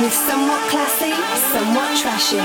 with somewhat classy, somewhat trashy.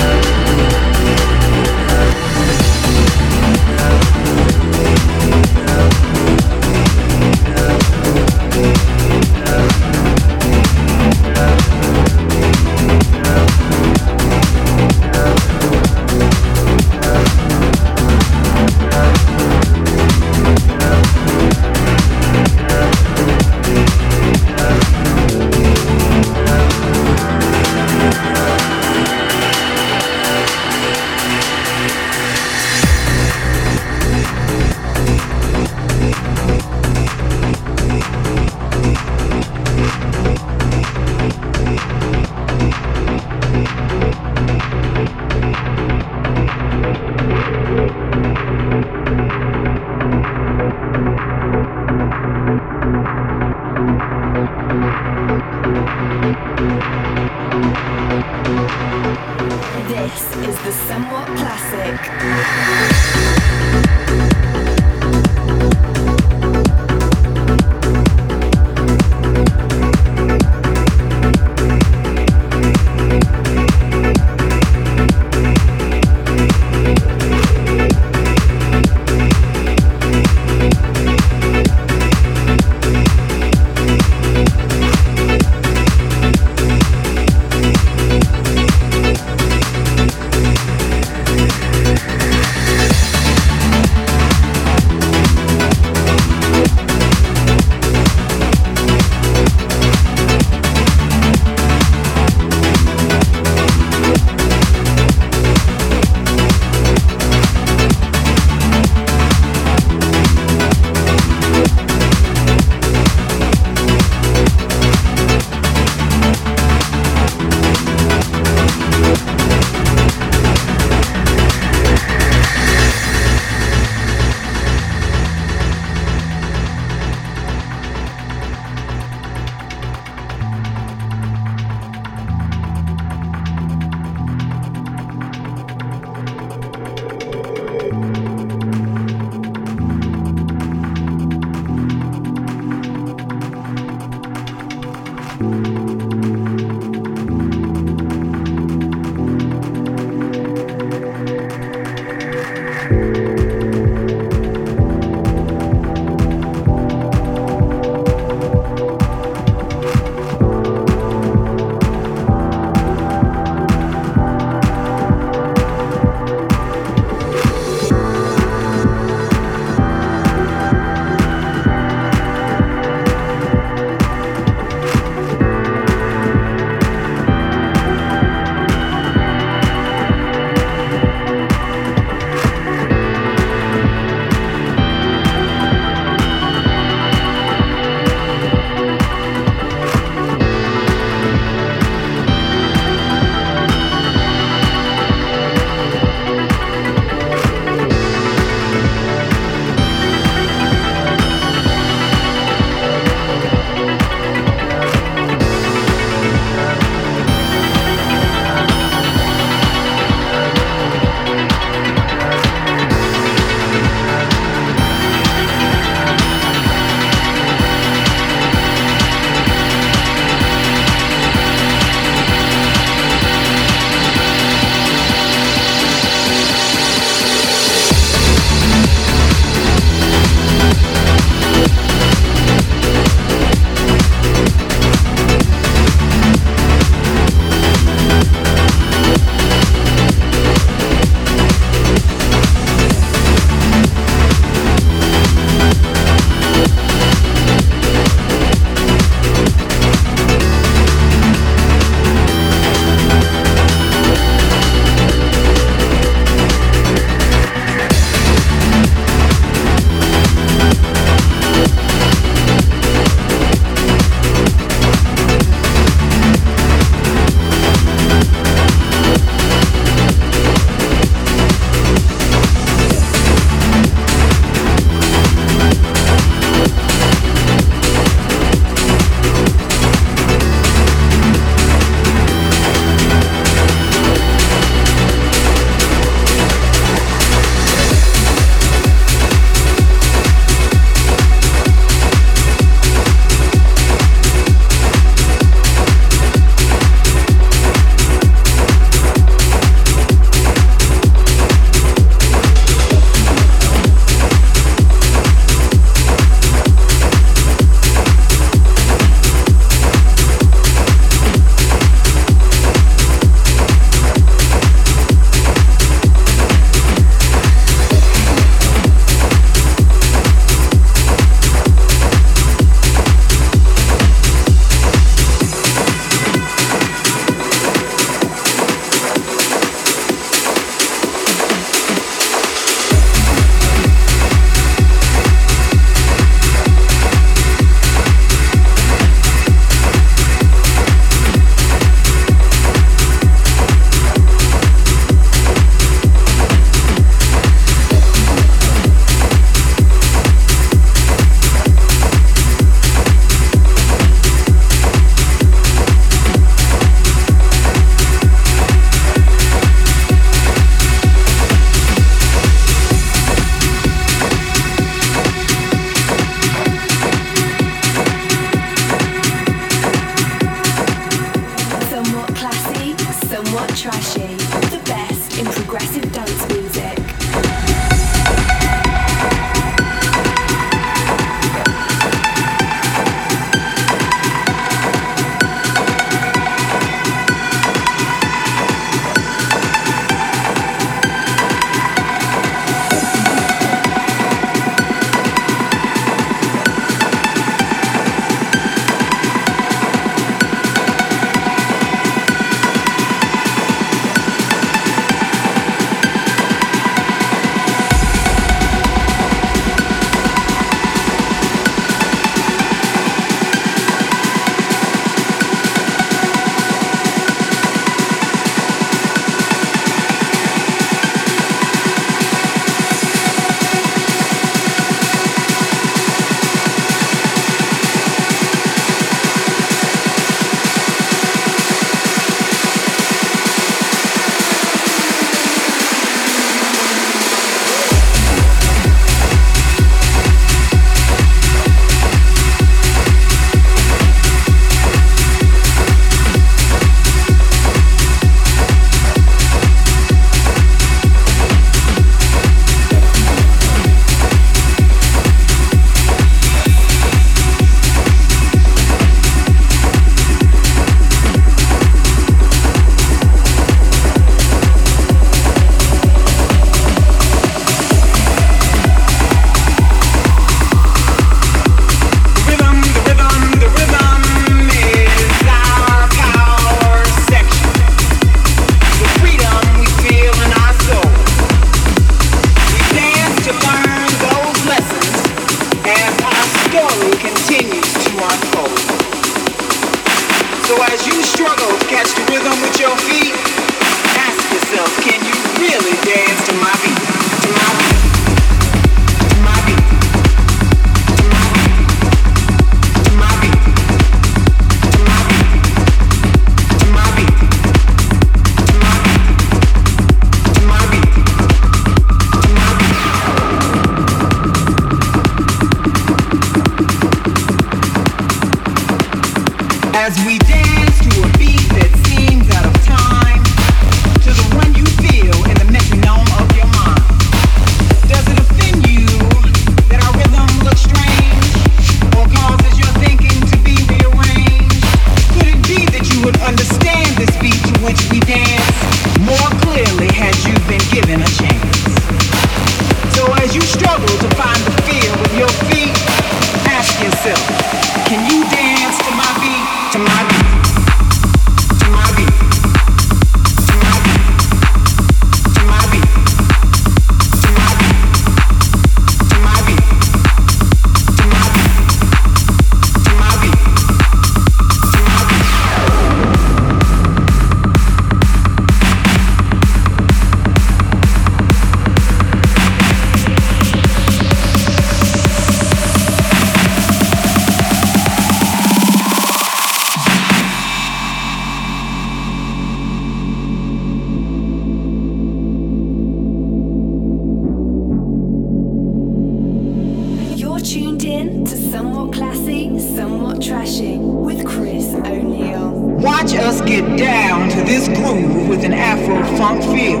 Into to somewhat classy, somewhat trashy with Kris O'Neil. Watch us get down to this groove with an Afro funk feel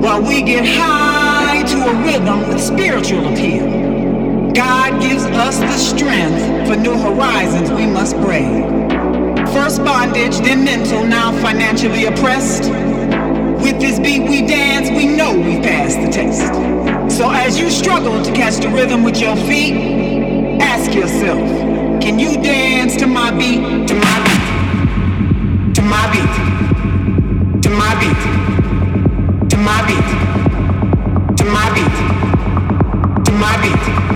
while we get high to a rhythm with spiritual appeal. God gives us the strength for new horizons we must brave. First bondage, then mental, now financially oppressed. With this beat we dance, we know we passed the test. So as you struggle to catch the rhythm with your feet, ask yourself, can you dance to my beat, to my beat, to my beat, to my beat, to my beat, to my beat, to my beat? To my beat?